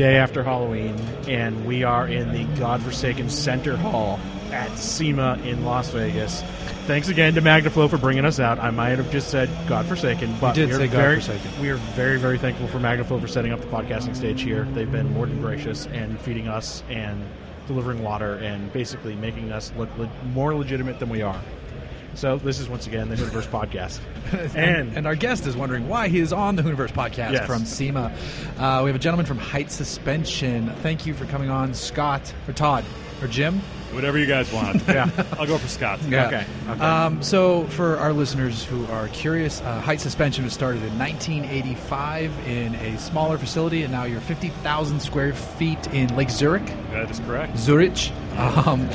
day after Halloween, and we are in the godforsaken Center Hall at SEMA in Las Vegas. Thanks again to Magnaflow for bringing us out. I might have just said godforsaken, but did we are say very, godforsaken. We are very, very thankful for Magnaflow for setting up the podcasting stage here. They've been more than gracious and feeding us and delivering water and basically making us look le- more legitimate than we are. So this is once again the Hooniverse podcast, and, and our guest is wondering why he is on the Hooniverse podcast Yes. from SEMA. Uh, we have a gentleman from Heidts Suspension. Thank you for coming on, Scott or Todd or Jim. Whatever you guys want. Yeah. I'll go for Scott. Okay, okay. Um, so, for our listeners who are curious, uh, Heidts Suspension was started in 1985 in a smaller facility, and now you're 50,000 square feet in Lake Zurich. That is correct. Zurich. Um,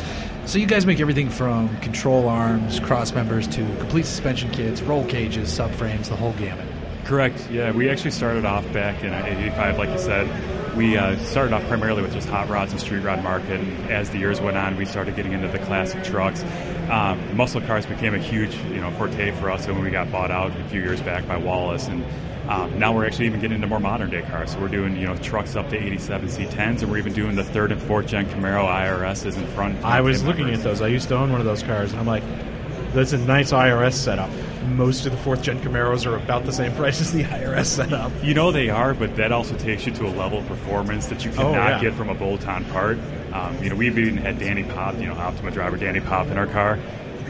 so you guys make everything from control arms, cross members to complete suspension kits, roll cages, subframes, the whole gamut. Correct. Yeah, we actually started off back in '85, like you said. We uh, started off primarily with just hot rods and street rod market. And as the years went on, we started getting into the classic trucks. Um, muscle cars became a huge, you know, forte for us. And when we got bought out a few years back by Wallace, and um, now we're actually even getting into more modern day cars. So we're doing, you know, trucks up to 87 C10s, and we're even doing the third and fourth gen Camaro IRSs in front. I was looking members. at those. I used to own one of those cars, and I'm like, that's a nice IRS setup. Most of the fourth gen Camaros are about the same price as the IRS setup. You know they are, but that also takes you to a level of performance that you Oh, cannot yeah. get from a bolt-on part. Um, you know, we've even had Danny Popp, you know, Optima driver Danny Popp in our car.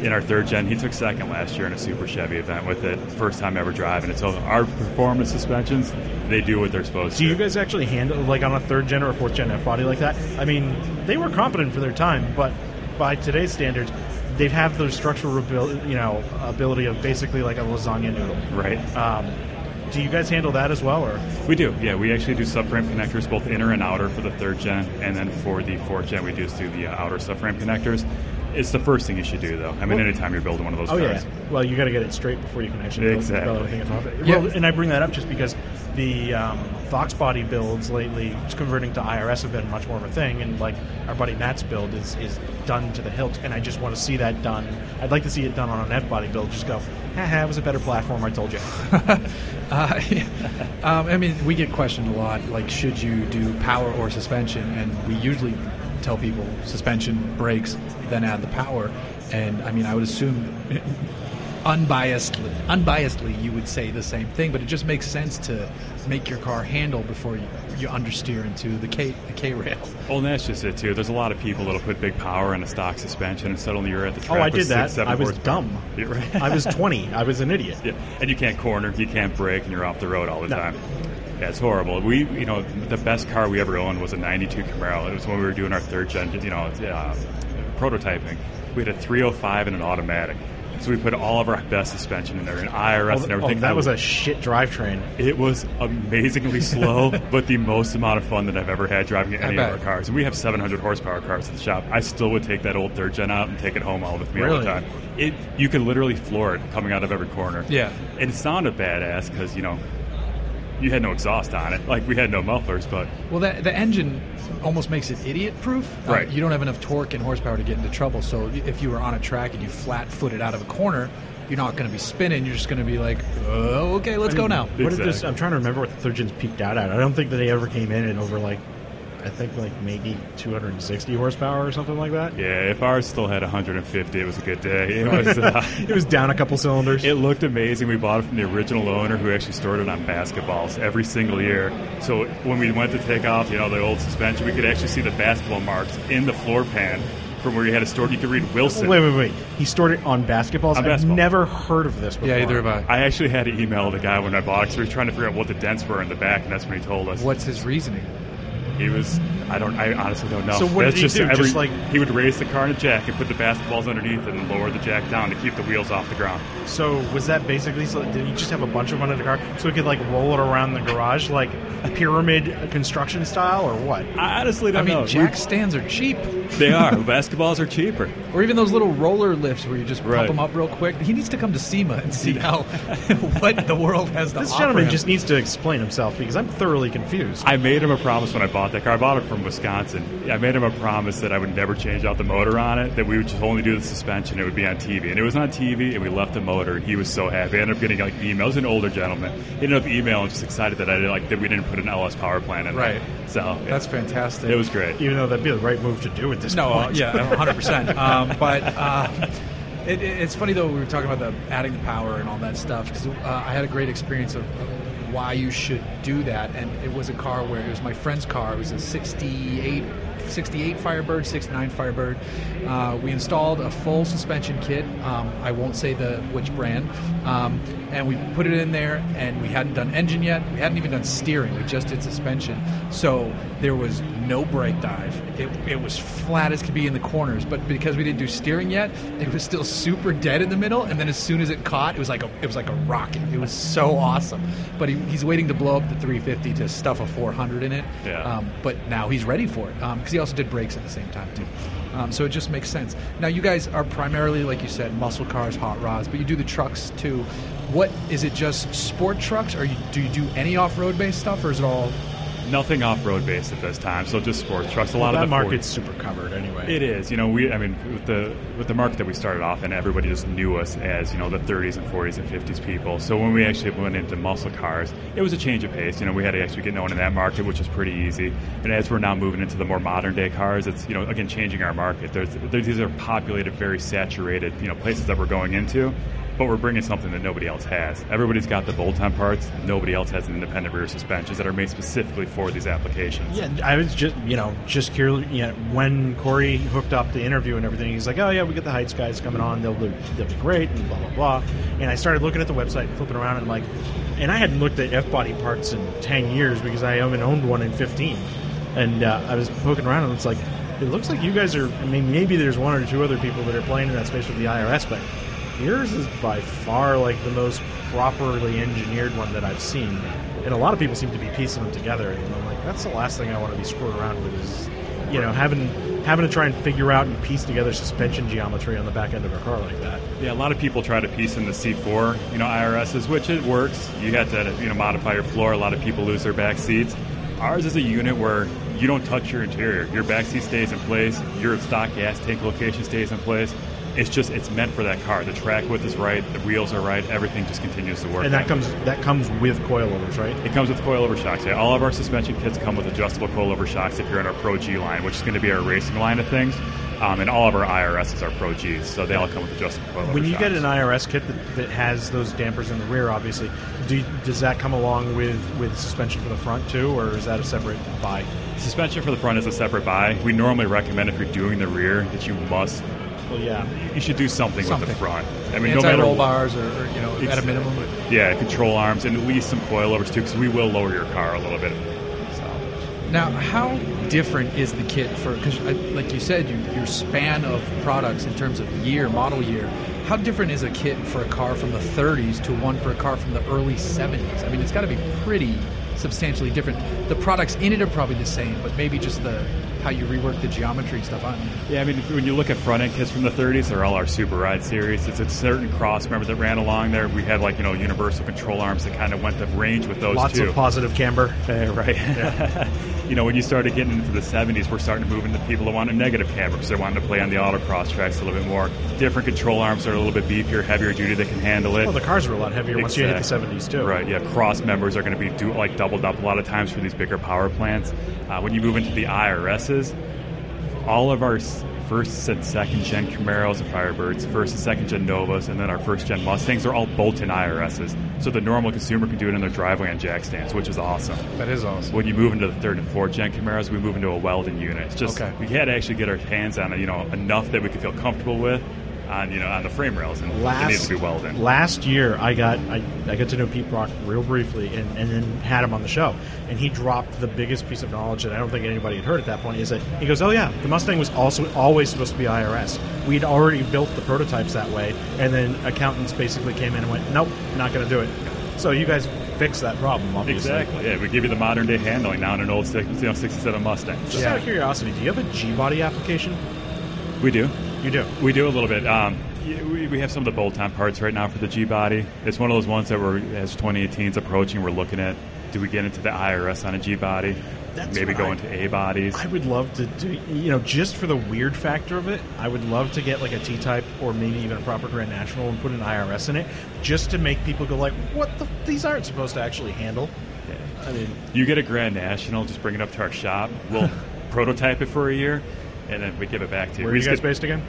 In our third gen, he took second last year in a Super Chevy event with it. First time ever driving it. So our performance suspensions, they do what they're supposed Do to. Do you guys actually handle like on a third gen or a fourth gen F body like that? I mean, they were competent for their time, but by today's standards, they'd have the structural abil- you know ability of basically like a lasagna noodle. right? Um, do you guys handle that as well, or We do, yeah. We actually do subframe connectors, both inner and outer, for the third gen, and then for the fourth gen, we just do the outer subframe connectors. It's the first thing you should do, though. I mean, Well- anytime you're building one of those Oh cars. yeah. Well, you got to get it straight before you can actually build, Exactly. build everything on top of it. Yeah. Well, and I bring that up just because the um, Fox body builds lately, just converting to IRS, have been much more of a thing. And like our buddy Matt's build is is done to the hilt, and I just want to see that done. I'd like to see it done on an F body build. Just go, haha, it was a better platform. I told you. Uh, um, I mean, we get questioned a lot, like, should you do power or suspension? And we usually tell people suspension, brakes, then add the power. And I mean, I would assume unbiasedly, unbiasedly, you would say the same thing, but it just makes sense to make your car handle before you, you understeer into the K the K rail. Well, and that's just it too. There's a lot of people that'll put big power in a stock suspension, and suddenly you're at the Oh. I did that. Six, I was horsepower. dumb. Right. I was 20. I was an idiot. yeah, and you can't corner, you can't brake, and you're off the road all the No. time. Yeah, it's horrible. We, you know, the best car we ever owned was a '92 Camaro. It was when we were doing our third gen, you know, uh, prototyping. We had a 305 and an automatic. So we put all of our best suspension in there, and IRS and Oh, everything. that was a shit drivetrain. It was amazingly slow, but the most amount of fun that I've ever had driving any of our cars. And we have 700 horsepower cars at the shop. I still would take that old third gen out and take it home all with me all the time. It you could literally floor it coming out of every corner. Yeah. and it sounded badass because you know you had no exhaust on it, like we had no mufflers, but Well, that, the engine almost makes it idiot proof. Uh, right. you don't have enough torque and horsepower to get into trouble. So if you were on a track and you flat footed out of a corner, you're not going to be spinning. You're just going to be like, oh, okay, let's go now. What did this? I'm trying to remember what the third gens peaked out at. I don't think that they ever came in at over like, I think like maybe 260 horsepower or something like that. yeah, if ours still had 150, it was a good day. It was. Uh, It was down a couple cylinders. It looked amazing. We bought it from the original owner who actually stored it on basketballs every single year. So when we went to take off, you know, the old suspension, we could actually see the basketball marks in the floor pan from where you had it stored. You could read Wilson. wait, wait, wait. He stored it on basketballs. On I've never heard of this before. Yeah, either have I. I actually had to email the guy when I bought it 'cause we were trying to figure out what the dents were in the back, and that's when he told us. What's his reasoning? He was I don't. I honestly don't know. So what That's did he just do? Every, Just like- he would raise the car in a jack and put the basketballs underneath and lower the jack down to keep the wheels off the ground. So was that basically? So did he just have a bunch of them under the car so he could like roll it around the garage like pyramid construction style or what? I honestly I don't mean, know. jack stands are cheap. they are. Basketballs are cheaper. Or even those little roller lifts where you just Right. pump them up real quick. He needs to come to SEMA and see how what the world has to This offer gentleman him. just needs to explain himself because I'm thoroughly confused. I made him a promise when I bought that car. I bought it from Wisconsin. I made him a promise that I would never change out the motor on it, that we would just only do the suspension. It would be on TV. And it was on TV, and we left the motor. He was so happy. I ended up getting like emails. An older gentleman. He ended up emailing, just excited that I did, like that we didn't put an LS power plant in Right. So That's fantastic. It was great. Even though that'd be the right move to do at this No, uh, point. yeah, 100%. um, but uh, it, it- it's funny, though, we were talking about the adding the power and all that stuff, because uh, I had a great experience of, of why you should do that. And it was a car where it was my friend's car. It was a 68, 68 Firebird, 69 Firebird. Uh, we installed a full suspension kit. Um, I won't say the which brand. Um, and we put it in there, and we hadn't done engine yet. We hadn't even done steering. We just did suspension. So there was no brake dive. It, it was flat as could be in the corners. But because we didn't do steering yet, it was still super dead in the middle. And then as soon as it caught, it was like a it was like a rocket. It was so awesome. But he, he's waiting to blow up the 350 to stuff a 400 in it. Yeah. Um, but now he's ready for it because he also did brakes at the same time too. Um, so it just makes sense. Now you guys are primarily, like you said, muscle cars, hot rods, but you do the trucks too. What is it? Just sport trucks, or you, do you do any off-road based stuff, or is it all? Nothing off-road based at this time, so just sports trucks. A lot Well, of the market's super covered anyway. It is. You know, we. I mean, with the with the market that we started off in, everybody just knew us as you know the 30s and 40s and 50s people. So when we actually went into muscle cars, it was a change of pace. You know, we had to actually get known in that market, which was pretty easy. And as we're now moving into the more modern day cars, it's you know again changing our market. There's, there's these are populated, very saturated you know places that we're going into. But we're bringing something that nobody else has. Everybody's got the bolt-on parts. Nobody else has an independent rear suspensions that are made specifically for these applications. Yeah, I was just you know just curious. You know, when Corey hooked up the interview and everything, he's like, "Oh yeah, we got the Heidts guys coming on. They'll they'll be great." And blah blah blah. And I started looking at the website, flipping around, and I'm like, and I hadn't looked at F body parts in ten years because I haven't owned one in fifteen. And uh, I was poking around, and it's like, it looks like you guys are. I mean, maybe there's one or two other people that are playing in that space with the IRS, but yours is by far like the most properly engineered one that I've seen. And a lot of people seem to be piecing them together, and I'm like, that's the last thing I want to be screwing around with is, you know, having having to try and figure out and piece together suspension geometry on the back end of a car like that. Yeah, a lot of people try to piece in the C4, you know, IRSs, which it works. You have to, you know, modify your floor. A lot of people lose their back seats. Ours is a unit where you don't touch your interior. Your back seat stays in place. Your stock gas tank location stays in place. It's just it's meant for that car. The track width is right. The wheels are right. Everything just continues to work. And that comes that comes with coilovers, right? It comes with coilover shocks. Yeah, all of our suspension kits come with adjustable coilover shocks if you're in our Pro G line, which is going to be our racing line of things. Um, and all of our IRSs are Pro Gs, so they all come with adjustable coilover When you shocks. get an IRS kit that, that has those dampers in the rear, obviously, do does that come along with with suspension for the front too, or is that a separate buy? Suspension for the front is a separate buy. We normally recommend if you're doing the rear that you must, Well, yeah. you should do something, with the front. I mean, no matter roll bars, or, or you know, at a minimum. Yeah, control arms and at least some coilovers too, because we will lower your car a little bit. So. Now, how different is the kit for? Because, like you said, you, your span of products in terms of year, model year. How different is a kit for a car from the 30s to one for a car from the early 70s? I mean, it's got to be pretty substantially different. The products in it are probably the same, but maybe just the how you rework the geometry and stuff on. it. Yeah, I mean, if, when you look at front end kits from the 30s, they're all our Super Ride series. It's a certain cross member that ran along there. We had like you know universal control arms that kind of went the range with those Lots too. of positive camber. Uh, right. you know, when you started getting into the 70s, we're starting to move into people that want a negative camber because they wanted to play on the autocross tracks a little bit more. Different control arms are a little bit beefier, heavier duty that can handle it. Well, the cars were a lot heavier once you hit the 70s too. Right, yeah. Cross members are going to be do, like doubled up a lot of times for these bigger power plants. Uh, when you move into the IRSs, all of our first and second gen Camaros and Firebirds, first and second gen Novas, and then our first gen Mustangs are all bolt-in IRSs. So the normal consumer can do it in their driveway on jack stands, which is awesome. That is awesome. When you move into the third and fourth gen Camaros, we move into a welding unit. It's just Okay. we had to actually get our hands on it, you know, enough that we could feel comfortable with. On you know on the frame rails, and it last needs to be welded. last year I got I, I got to know Pete Brock real briefly and, and then had him on the show and he dropped the biggest piece of knowledge that I don't think anybody had heard at that point is that he goes oh yeah the Mustang was also always supposed to be IRS we'd already built the prototypes that way and then accountants basically came in and went nope not going to do it so you guys fix that problem obviously Exactly. Yeah, we give you the modern day handling now in an old you know, 67 Mustang. just Yeah. out of curiosity do you have a G body application We do. You do We do a little bit. Um, we, we have some of the bolt-on parts right now for the G body. It's one of those ones that we're as 2018 is approaching. We're looking at do we get into the IRS on a G body? That's Maybe go I- into A bodies. I would love to do, you know, just for the weird factor of it, I would love to get like a T type or maybe even a proper Grand National and put an IRS in it, just to make people go like, "What the? These aren't supposed to actually handle." I mean, You get a Grand National, just bring it up to our shop. We'll prototype it for a year, and then we give it back to you. where are you guys based again?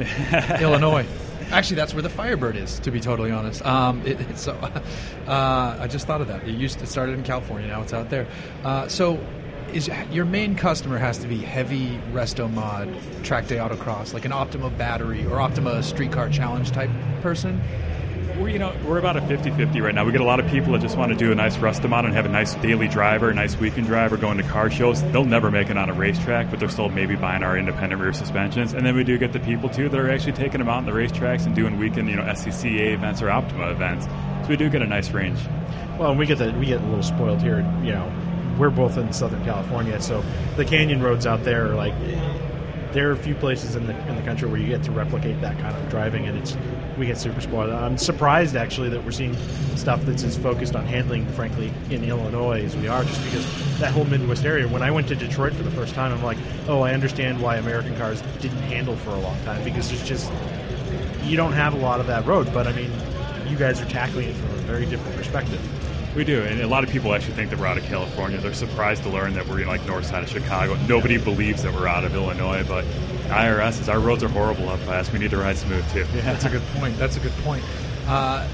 Illinois. Actually, that's where the Firebird is. To be totally honest, um, it, it's so uh, I just thought of that. It used to started in California. Now it's out there. Uh, so, is your main customer has to be heavy resto mod track day autocross, like an Optima battery or Optima streetcar challenge type person? We're, you know, we're about a 50-50 right now. We get a lot of people that just want to do a nice resto mod and have a nice daily driver, a nice weekend driver, going to car shows. They'll never make it on a racetrack, but they're still maybe buying our independent rear suspensions. And then we do get the people too that are actually taking them out on the racetracks and doing weekend, you know, SCCA events or Optima events. So we do get a nice range. Well, we get the, we get a little spoiled here. You know, we're both in Southern California, so the canyon roads out there are like. There are a few places in the in the country where you get to replicate that kind of driving, and it's we get super spoiled. I'm surprised actually that we're seeing stuff that's as focused on handling, frankly, in Illinois as we are, just because that whole Midwest area. When I went to Detroit for the first time, I'm like, oh, I understand why American cars didn't handle for a long time because it's just you don't have a lot of that road. But I mean, you guys are tackling it from a very different perspective. We do, and a lot of people actually think that we're out of California. They're surprised to learn that we're in like north side of Chicago. Nobody believes that we're out of Illinois, but IRS is our roads are horrible up fast. We need to ride smooth too. Yeah, That's a good point. That's a good point. Uh,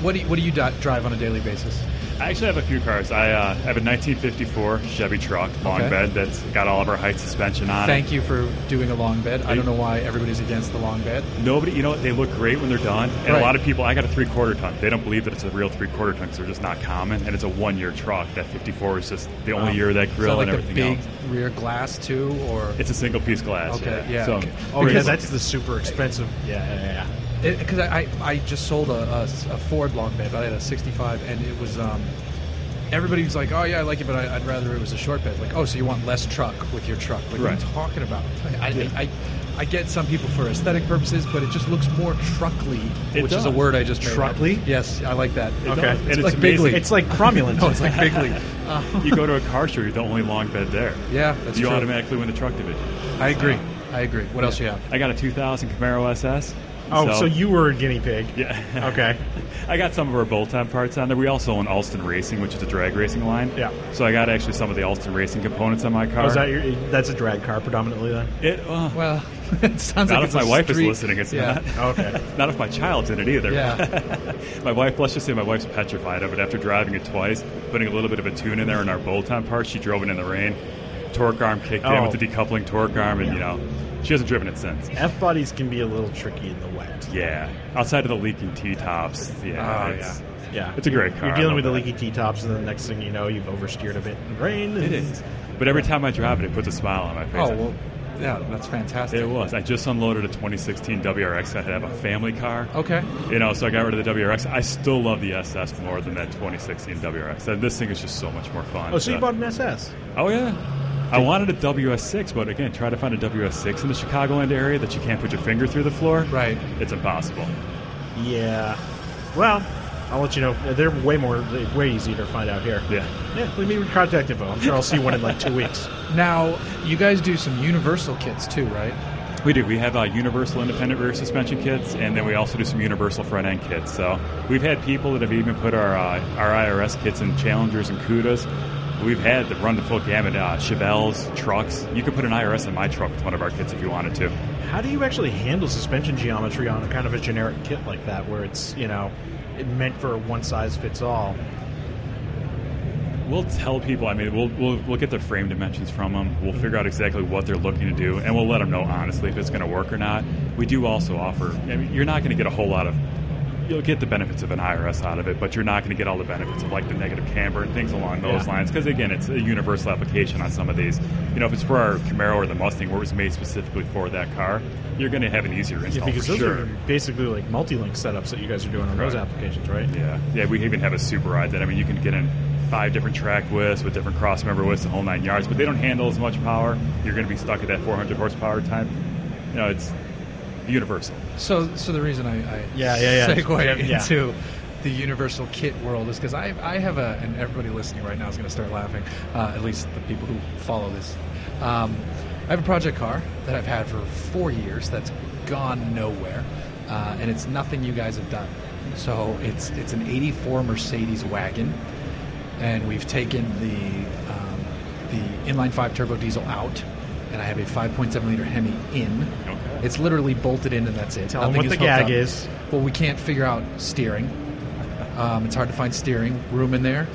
what do you, what do you drive on a daily basis? I actually have a few cars. I uh, have a 1954 Chevy truck, long Okay. bed, that's got all of our Heidts suspension on it. Thank it. you for doing a long bed. I don't know why everybody's against the long bed. Nobody, you know, they look great when they're done. And Right. a lot of people, I got a three quarter ton. They don't believe that it's a real three quarter ton because they're just not common. And it's a one year truck. That 54 is just the only year of that Is grill that like and the everything big else. rear glass too, or It's a single piece glass. Okay, yeah, So, okay. Oh, yeah, Because- that's the super expensive. Yeah, yeah, yeah. Because I, I I just sold a, a, a Ford long bed, but I had a '65, and it was. Um, Everybody was like, "Oh yeah, I like it, but I, I'd rather it was a short bed." Like, "Oh, so you want less truck with your truck?" Like, what are you talking about? I, I, I, I get some people for aesthetic purposes, but it just looks more truckly, It which is a word I just made. up. Truckly? Yes, I like that. It Okay. does. It's and it's like amazing. It's like cromulent. No, it's like big league. you go to a car show, you're the only long bed there. Yeah, that's true. you true. automatically win the truck division. I agree. I agree. What else you have? I got a 2000 Camaro SS. Oh, so, you were a guinea pig. Yeah. Okay. I got some of our bolt-on parts on there. We also own Alston Racing, which is a drag racing line. Yeah. So I got actually some of the Alston Racing components on my car. Oh, is that your, that's a drag car predominantly then? it? Uh, Well, it sounds not like if it's my a wife street- is listening. It's yeah. not. Okay. Not if my child's in it either. Yeah. my wife, let's just say my wife's petrified of it. After driving it twice, putting a little bit of a tune in there in our bolt-on parts, she drove it in the rain. Torque arm kicked in Oh. with the oh. decoupling torque arm, and you know, she hasn't driven it since. F bodies can be a little tricky in the wet. Yeah, outside of the leaking T-tops, yeah, Oh, it's, Yeah. It's a great car. You're dealing love with the leaky T tops, and then the next thing you know, you've oversteered a bit in rain. and- It is. But every time I drive it, it puts a smile on my face. Oh well, yeah, that's fantastic. It was. I just unloaded a 2016 WRX. I had to have a family car. Okay. You know, so I got rid of the WRX. I still love the SS more than that 2016 WRX. And this thing is just so much more fun. Oh, so you bought an SS? Oh, yeah. I wanted a WS6, but again, try to find a WS6 in the Chicagoland area that you can't put your finger through the floor. Right. It's impossible. Yeah. Well, I'll let you know. They're way more, way easier to find out here. Yeah. Yeah, leave me your contact info. I'm sure I'll see one in like two weeks. Now you guys do some universal kits too, right? We do. We have uh, universal independent rear suspension kits, and then we also do some universal front end kits. So we've had people that have even put our uh, our IRS kits in Challengers and Cudas. We've had the run the full gamut. Uh, Chevelles, trucks. You could put an IRS in my truck with one of our kits if you wanted to. How do you actually handle suspension geometry on a kind of a generic kit like that, where it's you know meant for one size fits all? We'll tell people. I mean, we'll, we'll we'll get their frame dimensions from them. We'll figure out exactly what they're looking to do, and we'll let them know honestly if it's going to work or not. we do also offer. I mean, you're not going to get a whole lot of. You'll get the benefits of an IRS out of it, but you're not going to get all the benefits of like the negative camber and things along those Yeah. lines. Because again, it's a universal application on some of these. You know, if it's for our Camaro or the Mustang, where it was made specifically for that car, you're going to have an easier install Yeah, because those sure. are basically like multi-link setups that you guys are doing on those applications, right? Yeah, yeah. We even have a super ride that I mean, you can get in five different track widths with different cross member widths, the whole nine yards. But they don't handle as much power. You're going to be stuck at that 400 horsepower time. You know, it's universal. So, so the reason I, I Yeah, yeah, yeah. segue Yeah, into the universal kit world is because I, I have a, and everybody listening right now is going to start laughing, uh, at least the people who follow this. Um, I have a project car that I've had for four years that's gone nowhere, uh, and it's nothing you guys have done. So it's it's an '84 Mercedes wagon, and we've taken the um, the inline five turbo diesel out, and I have a 5.7 liter Hemi in. Okay. It's literally bolted in, and that's it. Tell Nothing what is the gag up. is. Well, we can't figure out steering. Um, it's hard to find steering room in there,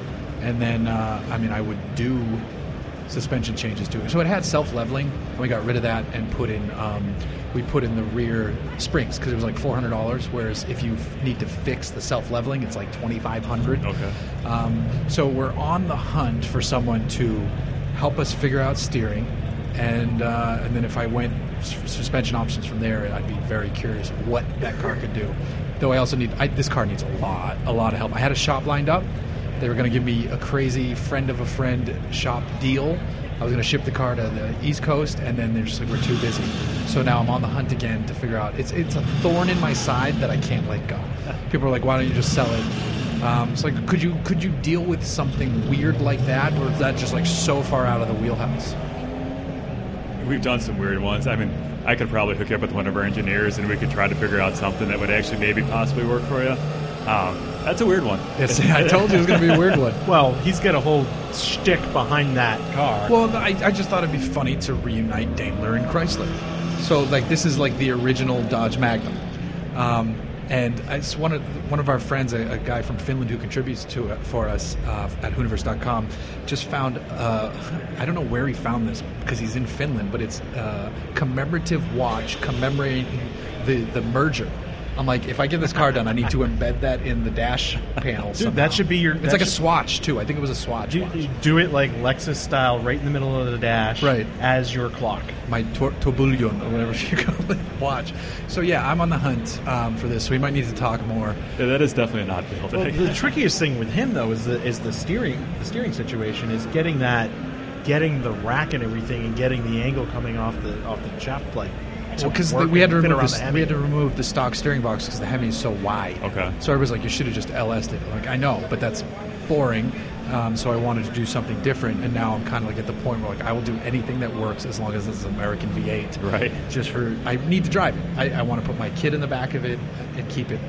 and then uh, I mean I would do suspension changes to it. So it had self leveling, and we got rid of that and put in um, we put in the rear springs because it was like four hundred dollars. Whereas if you f- need to fix the self leveling, it's like twenty five hundred. Okay. Um, so we're on the hunt for someone to help us figure out steering, and uh, and then if I went suspension options from there, I'd be very curious what that car could do. Though I also need I, this car needs a lot a lot of help. I had a shop lined up. They were going to give me a crazy friend of a friend shop deal. I was going to ship the car to the East Coast, and then they're just like, we're too busy. So now I'm on the hunt again to figure out. It's it's a thorn in my side that I can't let go. People are like, why don't you just sell it? Um, it's like, could you could you deal with something weird like that, or is that just like so far out of the wheelhouse? We've done some weird ones. I mean, I could probably hook you up with one of our engineers, and we could try to figure out something that would actually maybe possibly work for you. Um, that's a weird one. Yes, I told you it was going to be a weird one. Well, he's got a whole shtick behind that car. Well, I, I just thought it'd be funny to reunite Daimler and Chrysler. So, like, this is like the original Dodge Magnum. Um, and it's one of one of our friends, a, a guy from Finland who contributes to it for us uh, at Hooniverse.com, just found uh, I don't know where he found this because he's in Finland, but it's a commemorative watch commemorating the the merger. I'm like, if I get this car done, I need to embed that in the dash panel. Dude, somehow. that should be your- It's that like a swatch too. I think it was a swatch. do, watch. do it like Lexus style, right in the middle of the dash, Right. as your clock. my tor- tourbillon or whatever you call it watch. So yeah, I'm on the hunt um, for this. So we might need to talk more. Yeah, that is definitely not built. Well, the trickiest thing with him though is the is the steering the steering situation is getting that getting the rack and everything and getting the angle coming off the off the shaft plate. to Well, because work we had to remove the, the we had to remove the stock steering box because the Hemi is so wide. Okay. So everybody's like, you should have just LS'd it. Like I know, but that's boring. Um, so I wanted to do something different, and now I'm kind of like at the point where like I will do anything that works as long as it's an American V8. Right. Just for I need to drive it. I, I want to put my kid in the back of it and keep it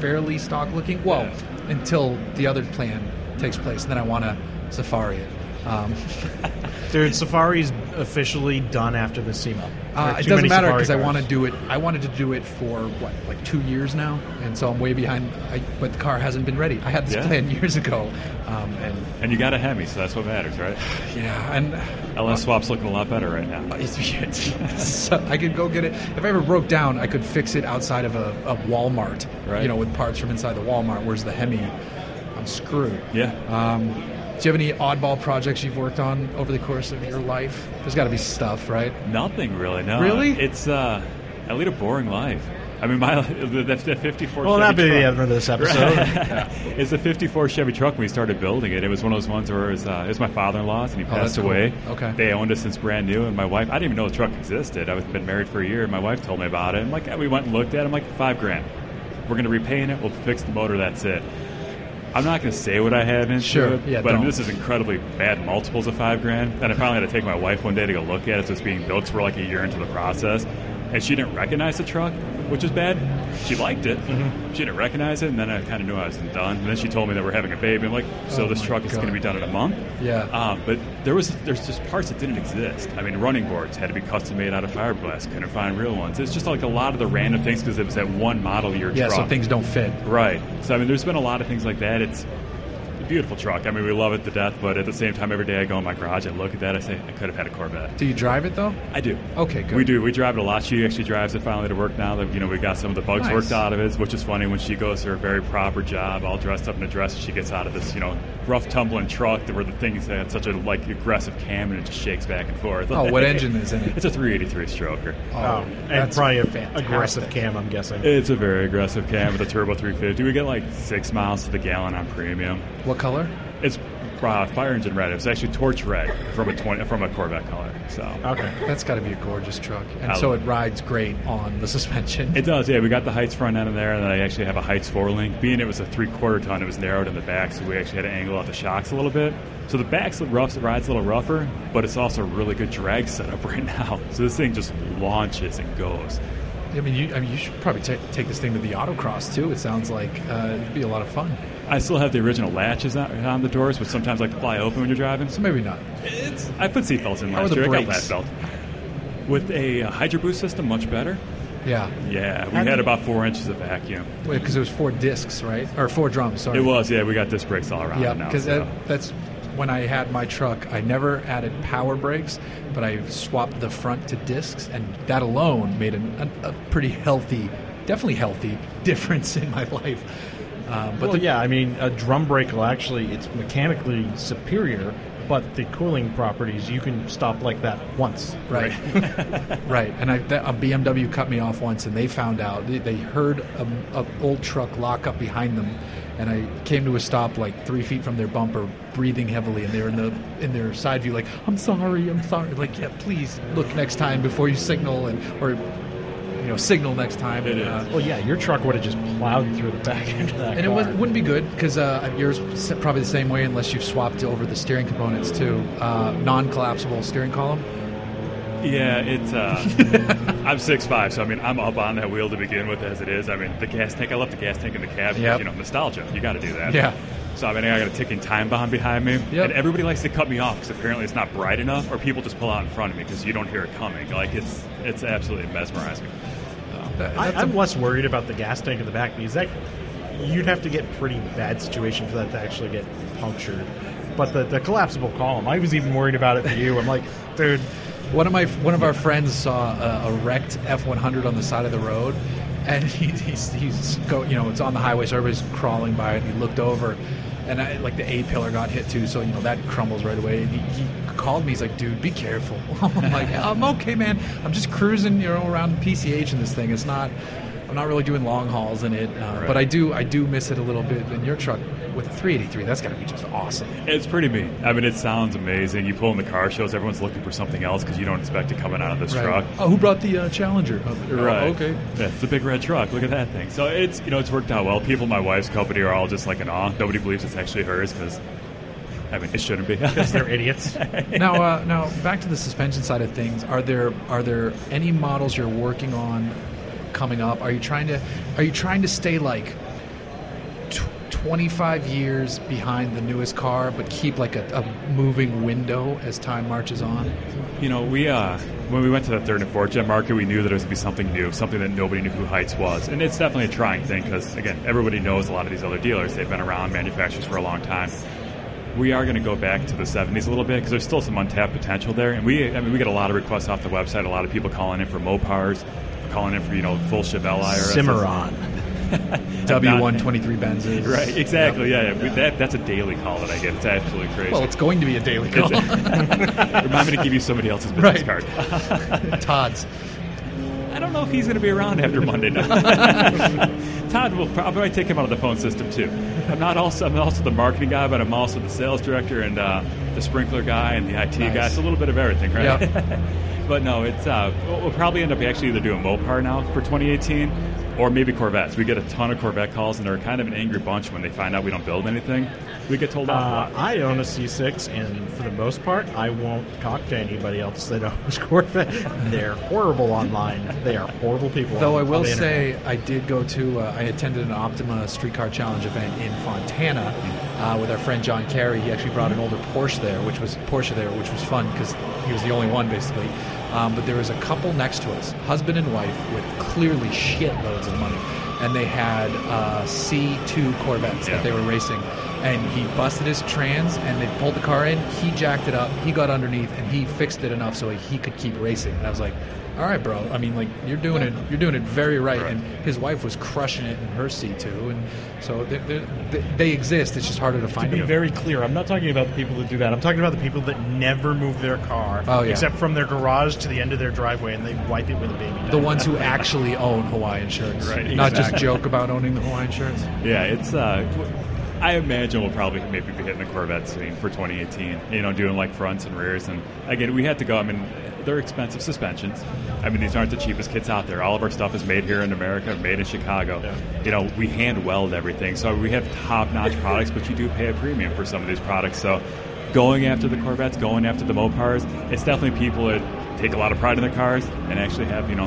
fairly stock looking. Well, Yeah. until the other plan takes place, and then I want to safari it. Um, Dude, Safari's officially done after the SEMA. Uh, it doesn't matter because I want to do it. I wanted to do it for what, like two years now, and so I'm way behind. I, but the car hasn't been ready. I had this Yeah. plan years ago, um, and and you got a Hemi, so that's what matters, right? yeah, and LS swap's looking a lot better right now. it's, it's, so I could go get it. If I ever broke down, I could fix it outside of a, a Walmart, Right. you know, with parts from inside the Walmart. Where's the Hemi, I'm screwed. Yeah. Um, do you have any oddball projects you've worked on over the course of your life? There's got to be stuff, right? Nothing really. No. Really? It's uh, I lead a boring life. I mean, my the, the, the 54. Well, Chevy that'd be the end of this episode. it's a 54 Chevy truck when we started building it. It was one of those ones where it was, uh, it was my father-in-law's and he Oh, passed cool. away. Okay. They owned it since brand new, and my wife, I didn't even know the truck existed. I was been married for a year, and my wife told me about it. And like, we went and looked at it. I'm like, five grand. We're going to repaint it. We'll fix the motor. That's it. I'm not going to say what I have into Sure. it, Yeah, but I mean, this is incredibly bad multiples of five grand. And I finally had to take my wife one day to go look at it. So it's being built 'cause we're like a year into the process. And she didn't recognize the truck, which is bad. She liked it. Mm-hmm. She didn't recognize it, and then I kind of knew I wasn't done. And then she told me that we're having a baby. I'm like, so Oh this truck is going to be done in a month? Yeah. Um, but there was there's just parts that didn't exist. I mean, running boards had to be custom made out of fiberglass. Couldn't find real ones. It's just like a lot of the random things because it was that one model year Yeah, truck. so things don't fit. Right. So I mean, there's been a lot of things like that. It's beautiful truck. I mean, we love it to death, but at the same time, every day I go in my garage, I look at that, I say, I could have had a Corvette. Do you drive it though? I do. Okay, good. We do. We drive it a lot. She actually drives it finally to work now. That you know we got some of the bugs Nice. worked out of it, which is funny. When she goes to her very proper job, all dressed up in a dress, she gets out of this you know rough tumbling truck that where the thing had such a like aggressive cam and it just shakes back and forth. Oh, what engine is in it? It's a 383 stroker. Oh, and that's probably a fantastic. aggressive cam, I'm guessing. It's a very aggressive cam with a turbo 350. We get like six miles to the gallon on premium. What color? It's uh, fire engine red. It was actually torch red from a 20, from a Corvette color. So Okay. That's got to be a gorgeous truck, and I so it rides great on the suspension. It does, yeah. We got the Heidts front end in there, and then I actually have a Heidts four link. Being it was a three quarter ton, it was narrowed in the back, so we actually had to angle out the shocks a little bit. So the back's a rough, it rides a little rougher, but it's also a really good drag setup right now. So this thing just launches and goes. I mean, you, I mean, you should probably ta take this thing to the autocross too. It sounds like uh, it'd be a lot of fun. I still have the original latches on, on the doors, which sometimes like to fly open when you're driving. So maybe not. It's, I put seatbelts in How are last the year. I got brakes? last belt. With a uh, Hydro Boost system, much better. Yeah, Yeah, we How had you- about four inches of vacuum. Wait, because it was four discs, right? Or four drums. Sorry. It was, yeah. We got disc brakes all around Yeah, it now. because so. that's when I had my truck. I never added power brakes, but I swapped the front to discs, and that alone made an, a, a pretty healthy, definitely healthy difference in my life. Um, but Well, the, yeah, I mean, a drum brake will actually, it's mechanically superior, but the cooling properties, you can stop like that once. Right, right. And I, that, a BMW cut me off once, and they found out. They, they heard a, a old truck lock up behind them, and I came to a stop like three feet from their bumper, breathing heavily, and they were in the in their side view, like, "I'm sorry, I'm sorry." Like, yeah, please look next time before you signal, and or you know, signal next time. It and, is. uh, Well, yeah, your truck would have just plowed through the back end of that and it was, wouldn't be good because uh, yours probably the same way unless you've swapped over the steering components to Uh, non-collapsible steering column. Yeah, it's. Uh, I'm six five, so I mean, I'm up on that wheel to begin with as it is. I mean, the gas tank. I love the gas tank in the cab. Yep. You know, nostalgia. You got to do that. Yeah. So I mean, I got a ticking time bomb behind me, Yep. and everybody likes to cut me off because apparently it's not bright enough, or people just pull out in front of me because you don't hear it coming. Like it's it's absolutely mesmerizing. That- I, that's a- I'm less worried about the gas tank in the back because that you'd have to get pretty bad situation for that to actually get punctured. But the, the collapsible column, I was even worried about it for you. I'm like, dude, One of my one of our friends saw a, a wrecked F one hundred on the side of the road, and he, he's he's go you know it's on the highway, so everybody's crawling by it. And he looked over, and I, like the A pillar got hit too, so you know that crumbles right away. And he, he called me. He's like, "Dude, be careful." I'm like, "I'm okay, man. I'm just cruising, you know, around PCH in this thing. It's not." I'm not really doing long hauls in it, uh, Right. but I do I do miss it a little bit. In your truck with a 383, that's got to be just awesome. It's pretty neat. I mean, it sounds amazing. You pull in the car shows, everyone's looking for something else because you don't expect it coming out of this Right. truck. Oh, who brought the uh, Challenger? Oh, Right. oh, okay. Yeah, it's the big red truck. Look at that thing. So it's you know it's worked out well. People in my wife's company are all just like in awe. Nobody believes it's actually hers because I mean it shouldn't be. because they're idiots. now, uh, now back to the suspension side of things. Are there are there any models you're working on coming up? Are you trying to are you trying to stay like tw- 25 years behind the newest car, but keep like a, a moving window as time marches on? You know, we uh, when we went to the third and fourth gen market, we knew that it was going to be something new, something that nobody knew who Heidts was, and it's definitely a trying thing because again, everybody knows a lot of these other dealers. They've been around manufacturers for a long time. We are going to go back to the 70s a little bit because there's still some untapped potential there, and we I mean we get a lot of requests off the website. A lot of people calling in for Mopars, calling in for you know full Chevelle IRS. Cimarron. W123 Benzes. Right, exactly. Yeah, yeah. We, that, that's a daily call that I get. It's absolutely crazy. Well, it's going to be a daily call. Remind me to give you somebody else's business Right. card. Todd's. I don't know if he's going to be around after Monday night. Todd will probably take him out of the phone system too. I'm not also I'm also the marketing guy, but I'm also the sales director and uh, the sprinkler guy and the IT guy. It's a little bit of everything, right? Yep. But no, it's uh, we'll, we'll probably end up actually either doing Mopar now for 2018 or maybe Corvettes. We get a ton of Corvette calls, and they're kind of an angry bunch when they find out we don't build anything. We get told off Uh. I own a C6, and for the most part, I won't talk to anybody else that owns Corvette. They're horrible online. They are horrible people. Though I on will the say, internet. I did go to, uh, I attended an Optima Streetcar Challenge event in Fontana uh, with our friend John Carey. He actually brought an older Porsche there, which was Porsche there, which was fun because he was the only one basically. Um, but there was a couple next to us, husband and wife, with clearly shitloads of money. and they had uh, C2 Corvettes Yeah. that they were racing. And he busted his trans, and they pulled the car in. He jacked it up. He got underneath, and he fixed it enough so he could keep racing. And I was like, "All right, bro. I mean, like you're doing it. You're doing it very right." Right. And his wife was crushing it in her seat too. and so they, they, they, they exist. It's just harder to find. To find be them. very clear, I'm not talking about the people that do that. I'm talking about the people that never move their car, Oh, yeah. except from their garage to the end of their driveway, and they wipe it with a baby. the ones who actually own Hawaiian shirts, Right, not just joke about owning the Hawaiian shirts. Yeah, it's. Uh, I imagine we'll probably maybe be hitting the Corvette scene for 2018. You know, doing like fronts and rears, and again, we had to go. I mean, they're expensive suspensions. I mean, these aren't the cheapest kits out there. All of our stuff is made here in America, made in Chicago. Yeah. You know, we hand weld everything, so we have top-notch products, but you do pay a premium for some of these products. So, going after the Corvettes, going after the Mopars, it's definitely people that take a lot of pride in their cars and actually have you know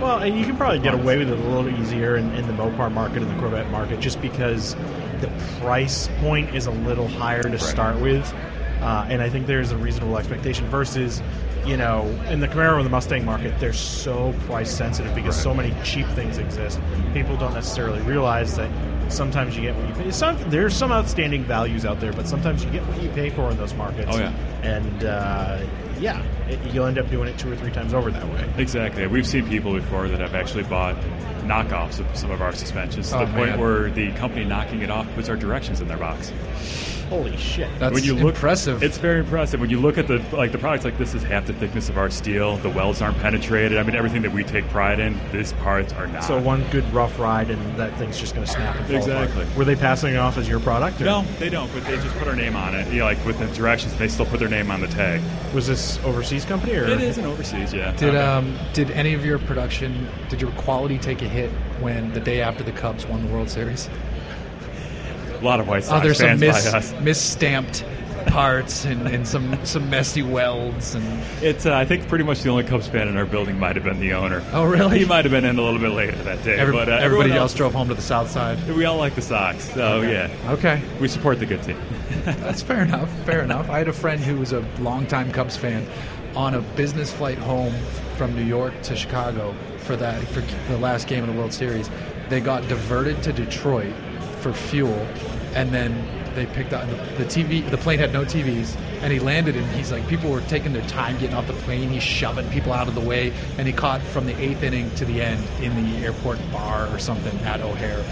Well, and you can probably get away with it a little easier in, in the Mopar market and the Corvette market just because the price point is a little higher to start with. Uh, and I think there's a reasonable expectation versus, you know, in the Camaro and the Mustang market, they're so price sensitive because so many cheap things exist. People don't necessarily realize that sometimes you get what you pay. Some, there's some outstanding values out there, but sometimes you get what you pay for in those markets. Oh, yeah. And uh, yeah, it, you'll end up doing it two or three times over that way. Exactly. We've seen people before that have actually bought knockoffs of some of our suspensions to Oh, the point where the company knocking it off puts our directions in their box. Holy shit. That's when you look, impressive. It's very impressive. When you look at the like the products like this is half the thickness of our steel. The welds aren't penetrated. I mean everything that we take pride in, these parts are not. So one good rough ride and that thing's just going to snap and fall Exactly. apart. Were they passing it off as your product? or no, they don't. But they just put our name on it. You know, like with the directions, they still put their name on the tag. Was this overseas company or? It is an overseas, yeah. Did Okay. um did any of your production did your quality take a hit when the day after the Cubs won the World Series? A lot of White Oh, Sox there's some mis, by us. misstamped parts and, and some some messy welds and It's uh, I think pretty much the only Cubs fan in our building might have been the owner. Oh, really? He might have been in a little bit later that day. every, but uh, everybody everyone else drove home to the south side. We all like the Sox, so yeah, Okay, we support the good team. that's fair enough. Fair enough. I had a friend who was a longtime Cubs fan on a business flight home from New York to Chicago for that for the last game of the World Series. They got diverted to Detroit for fuel, and then they picked up the TV. The plane had no TVs, and he landed, and he's like, people were taking their time getting off the plane. He's shoving people out of the way, and he caught from the eighth inning to the end in the airport bar or something at O'Hare.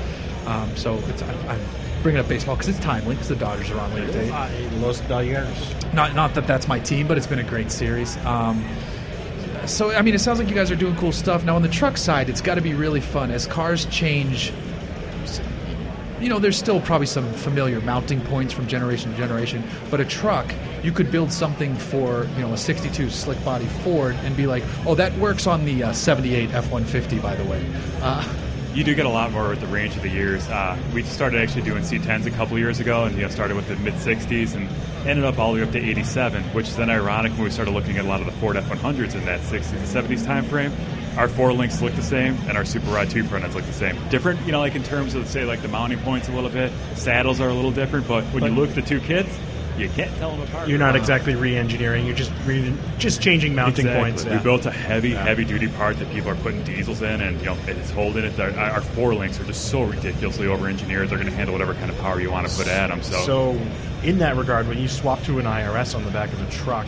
Um, so it's, I'm, I'm bringing up baseball because it's timely because the Dodgers are on late. Uh, Los Dodgers. Not not that that's my team, but it's been a great series. Um, so I mean, it sounds like you guys are doing cool stuff. Now on the truck side, it's got to be really fun as cars change. You know, there's still probably some familiar mounting points from generation to generation, but a truck, you could build something for you know a '62 slick body Ford and be like, oh, that works on the uh, '78 F-150, by the way. Uh, You do get a lot more with the range of the years. Uh, we started actually doing C10s a couple years ago, and you know, started with the mid 60s and ended up all the way up to 87, which is then ironic when we started looking at a lot of the Ford F100s in that 60s and 70s time frame. Our four links look the same, and our Super Rod 2 front ends look the same. Different, you know, like in terms of say like the mounting points a little bit, saddles are a little different, but when But- you look at the two kits, you can't tell them apart. You're not Uh, exactly re-engineering. You're just re- just changing mounting Exactly. points. We built a heavy, Yeah. heavy duty part that people are putting diesels in, and you know it's holding it. Our, our four links are just so ridiculously over engineered. They're going to handle whatever kind of power you want to put at them. So, So, in that regard, when you swap to an IRS on the back of a truck,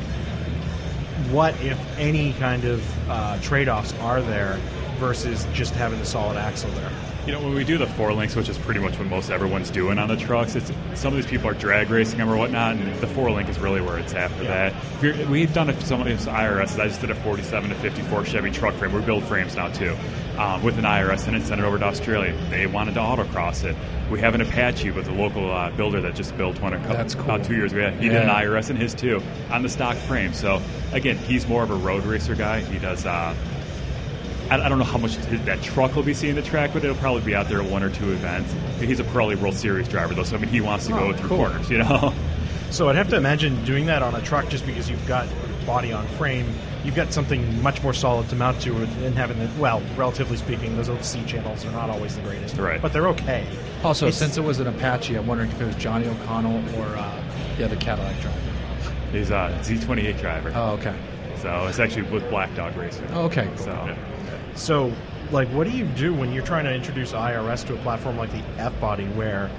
what, if any, kind of uh, trade-offs are there versus just having the solid axle there? You know when we do the four links, which is pretty much what most everyone's doing on the trucks, it's some of these people are drag racing them or whatnot, and the four link is really where it's at for Yeah. that. If you're, we've done it some of these IRSs. I just did a 47 to 54 Chevy truck frame. We build frames now too. Um, with an IRS and it sent it over to Australia. They wanted to autocross it. We have an Apache with a local uh, builder that just built one a couple, That's cool. about two years ago. He did an IRS in his too on the stock frame. So again, he's more of a road racer guy. He does. Uh, I, I don't know how much that truck will be seeing the track, but it'll probably be out there at one or two events. He's a Pirelli World Series driver though, so I mean he wants to Oh, go through cool. corners, you know. So I'd have to imagine doing that on a truck just because you've got body on frame. You've got something much more solid to mount to, and having the well, relatively speaking, those old C channels are not always the greatest, Right. But they're okay. also, It's- since it was an Apache, I'm wondering if it was Johnny O'Connell or uh, the other Cadillac driver. He's a Z28 driver, Oh, okay. so it's actually with Black Dog Racing. Oh, okay. So So like what do you do when you're trying to introduce IRS to a platform like the F body where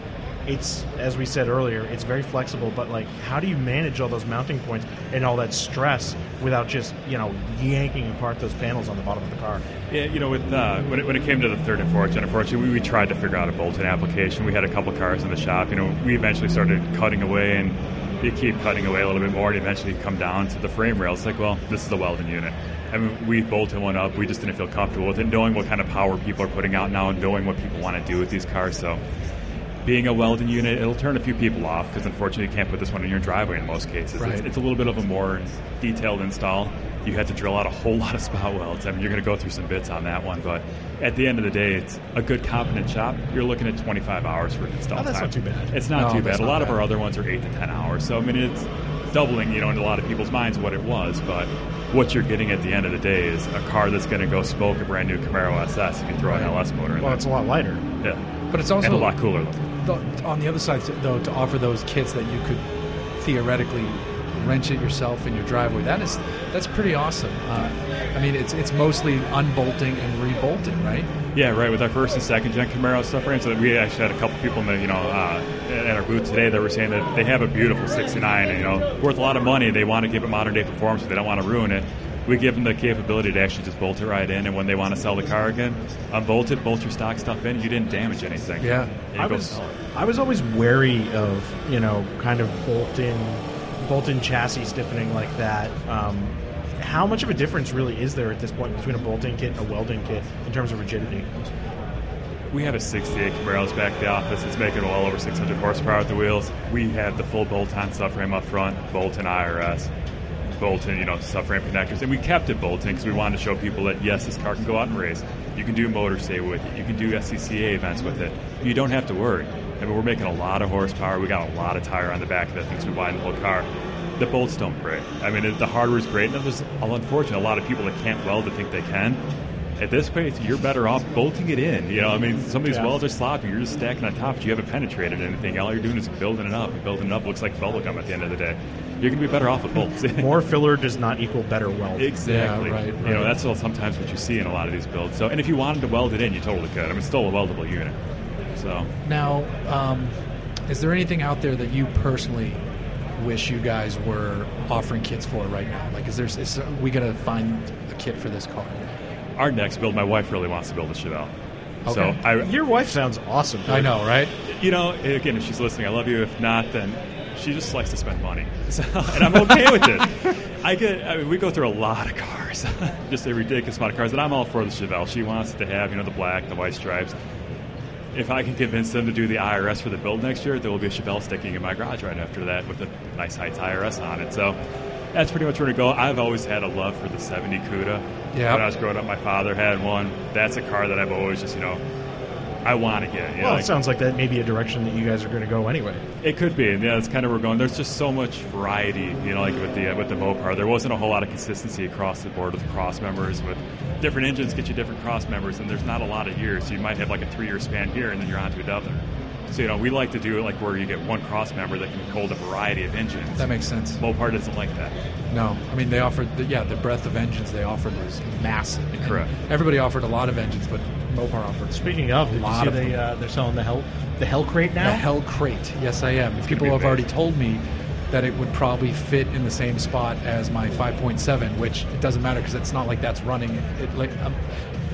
it's as we said earlier, it's very flexible, but like how do you manage all those mounting points and all that stress without just, you know, yanking apart those panels on the bottom of the car? Yeah, you know, with uh, when, it, when it came to the third and fourth gen, unfortunately, we, we tried to figure out a bolt-in application. We had a couple cars in the shop. You know, we eventually started cutting away, and you keep cutting away a little bit more, and eventually come down to the frame rail. It's like, well, this is a welding unit. I mean, we bolted one up. We just didn't feel comfortable with it, knowing what kind of power people are putting out now, and knowing what people want to do with these cars. So being a welding unit, it'll turn a few people off because unfortunately you can't put this one in your driveway in most cases. Right. It's, it's a little bit of a more detailed install. You had to drill out a whole lot of spot welds. I mean, you're going to go through some bits on that one, but at the end of the day, it's a good competent shop. You're looking at 25 hours for install Oh, that's time. not too bad. It's not No, too that's bad. A not lot of our other ones are eight to 10 hours. So I mean, it's doubling, you know, in a lot of people's minds what it was. But what you're getting at the end of the day is a car that's going to go smoke a brand new Camaro SS if you throw an LS motor in it. Well, there. it's a lot lighter. Yeah. But it's also and a lot cooler. Though. the, on the other side, though, to offer those kits that you could theoretically wrench it yourself in your driveway, that is that's pretty awesome. Uh, I mean, it's it's mostly unbolting and rebolting, right? Yeah, right. With our first and second gen Camaro subframes, so we actually had a couple people in the, you know, uh, at our booth today that were saying that they have a beautiful '69, you know, worth a lot of money. They want to give it modern day performance, but they don't want to ruin it. We give them the capability to actually just bolt it right in, and when they want to sell the car again, unbolt it, bolt your stock stuff in. You didn't damage anything. Yeah. I was. I was always wary of you know kind of bolt-in bolt-in chassis stiffening like that. Um, how much of a difference really is there at this point between a bolt-in kit and a welding kit in terms of rigidity? We have a 68 Camaro's back at the office. It's making well over 600 horsepower at the wheels. We had the full bolt-on subframe up front, bolt-in IRS, bolt-in, you know, subframe connectors, and we kept it bolt-in because we wanted to show people that yes, this car can go out and race. You can do motor save with it. You can do SCCA events with it. You don't have to worry. I mean, we're making a lot of horsepower. We got a lot of tire on the back of that thing, so we widen the whole car. The bolts don't break. I mean, the hardware's great, and there's unfortunately a lot of people that can't weld that think they can. At this point, you're better off bolting it in. You know, I mean, some of these Yeah. welds are sloppy. You're just stacking on top, but you haven't penetrated anything. All you're doing is building it up. Building it up looks like bubble gum at the end of the day. You're going to be better off with bolts. More filler does not equal better weld. Exactly. Yeah, right, You know, that's all sometimes what you see in a lot of these builds. So, and if you wanted to weld it in, you totally could. I mean, it's still a weldable unit. So, Now, um, is there anything out there that you personally wish you guys were offering kits for right now? Like, is there is are we gonna find a kit for this car? our next build, my wife really wants to build a Chevelle. So, Okay. I, Your wife sounds awesome. I know, right? you know, again, if she's listening, I love you. If not, then she just likes to spend money, so, and I'm okay with it. I get, I mean, we go through a lot of cars, just a ridiculous amount of cars, and I'm all for the Chevelle. She wants to have, you know, the black, the white stripes. If I can convince them to do the IRS for the build next year, there will be a Chevelle sticking in my garage right after that with a nice Heidts IRS on it. So that's pretty much where to go. I've always had a love for the 70 CUDA. Yeah. When I was growing up, my father had one. That's a car that I've always just, you know, I want to get. You know, Well, like- it sounds like that may be a direction that you guys are going to go anyway. it could be, and yeah, that's kind of where we're going. There's just so much variety, you know, like with the uh, with the Mopar. There wasn't a whole lot of consistency across the board with cross members. With different engines, get you different cross members, and there's not a lot of years. So you might have like a three year span here, and then you're on to another. So you know, we like to do it like where you get one cross member that can hold a variety of engines. That makes sense. Mopar doesn't like that. No, I mean they offered, the, yeah, the breadth of engines they offered was massive. And Correct. Everybody offered a lot of engines, but Mopar offered Speaking of, did you see of they uh, they're selling the hell the Hellcrate now? The Hellcrate. Yes, I am. People be have already told me that it would probably fit in the same spot as my 5.7, which it doesn't matter because it's not like that's running. It, it like um,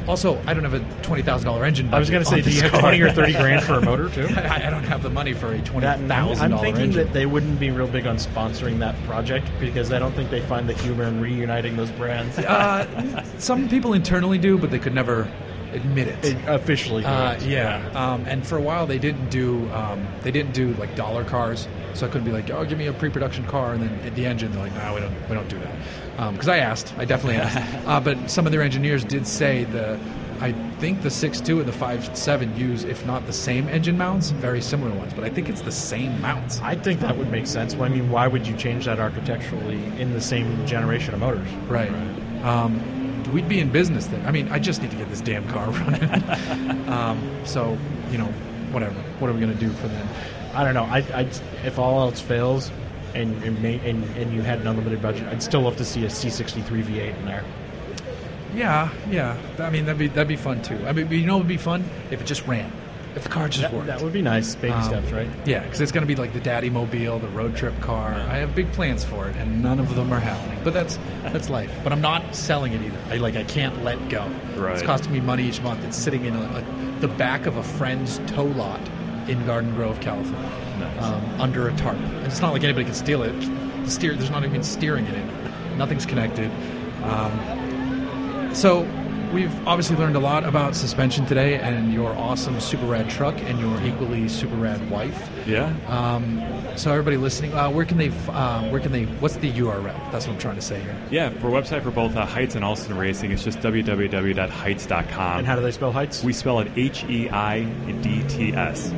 also I don't have a twenty thousand dollar engine. I was going going to say, do you have twenty or thirty grand for a motor too? I, I don't have the money for a twenty thousand dollar thousand I'm thinking that they wouldn't be real big on sponsoring that project because I don't think they find the humor in reuniting those brands. uh, some people internally do, but they could never admit it. It officially, Uh, yeah, um, and for a while they didn't do um, they didn't do like dollar cars, so I couldn't be like, oh, give me a pre-production car, and then at the engine they're like, no, we don't we don't do that, because I asked, I definitely asked, uh, but some of their engineers did say the. I think the 6.2 and the 5.7 use, if not the same engine mounts, very similar ones, but I think it's the same mounts. I think that would make sense. Well, I mean, why would you change that architecturally in the same generation of motors? Right. Um, we'd be in business then. I mean, I just need to get this damn car running. um, so, you know, whatever. What are we going to do for them? I don't know. I, I if all else fails, and and, may, and and you had an unlimited budget, I'd still love to see a C63 V8 in there. Yeah, yeah. I mean, that'd be that'd be fun too. I mean, you know, it'd be fun if it just ran, if the car just That, worked. that would be nice. Baby Um, steps, right? Yeah, because it's going to be like the daddy mobile, the road trip car. I have big plans for it, and none of them are happening. But that's that's life. But I'm not selling it either. I like I can't let go. Right. It's costing me money each month. It's sitting in a, a, the back of a friend's tow lot in Garden Grove, California, um, under a tarp. And it's not like anybody can steal it. The steer, there's not even steering in it. Nothing's connected. Um, so we've obviously learned a lot about suspension today, and your awesome super rad truck, and your equally super rad wife. Yeah. Um, so everybody listening, uh, where can they? Uh, where can they? What's the URL? That's what I'm trying to say here. Yeah, for website for both uh, Heidts and Alston Racing, it's just www.heidts.com. And how do they spell heights? We spell it H E I D T S.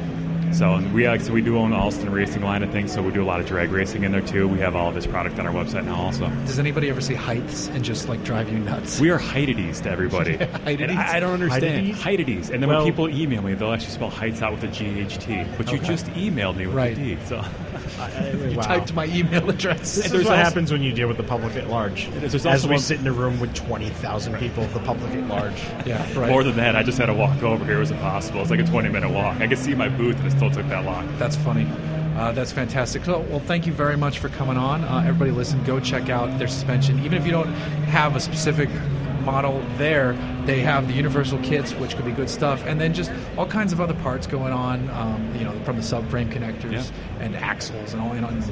So and we actually we do own the Alston Racing line of things, so we do a lot of drag racing in there too. We have all of his product on our website now also. Does anybody ever see Heidts and just like drive you nuts? We are Heighties to everybody. And I, I don't understand. Heighties. And then Well- when people email me, they'll actually spell Heights out with a GHT. But you just emailed me with Right. a D. So you wow. typed my email address. This is There's what also- happens when you deal with the public at large. There's As we one- sit in a room with 20,000 people of the public at large. yeah, right. more than that, I just had to walk over here. It was impossible. It's like a 20 minute walk. I could see my booth, and it still took that long. That's funny. Uh, that's fantastic. So, well, thank you very much for coming on. Uh, everybody, listen, go check out their suspension. Even if you don't have a specific model there, they have the universal kits, which could be good stuff, and then just all kinds of other parts going on. Um, you know, from the subframe connectors Yeah. and axles and all you know, and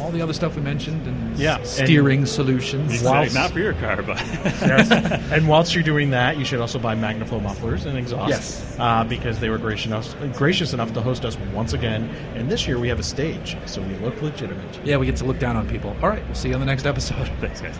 all the other stuff we mentioned, and Yeah, and- steering solutions. Whilst- Not for your car, but Yes. and whilst you're doing that, you should also buy Magnaflow mufflers and exhaust. Yes. Uh, because they were gracious enough, gracious enough to host us once again. And this year we have a stage, so we look legitimate. Yeah, we get to look down on people. All right, we'll see you on the next episode. thanks, guys.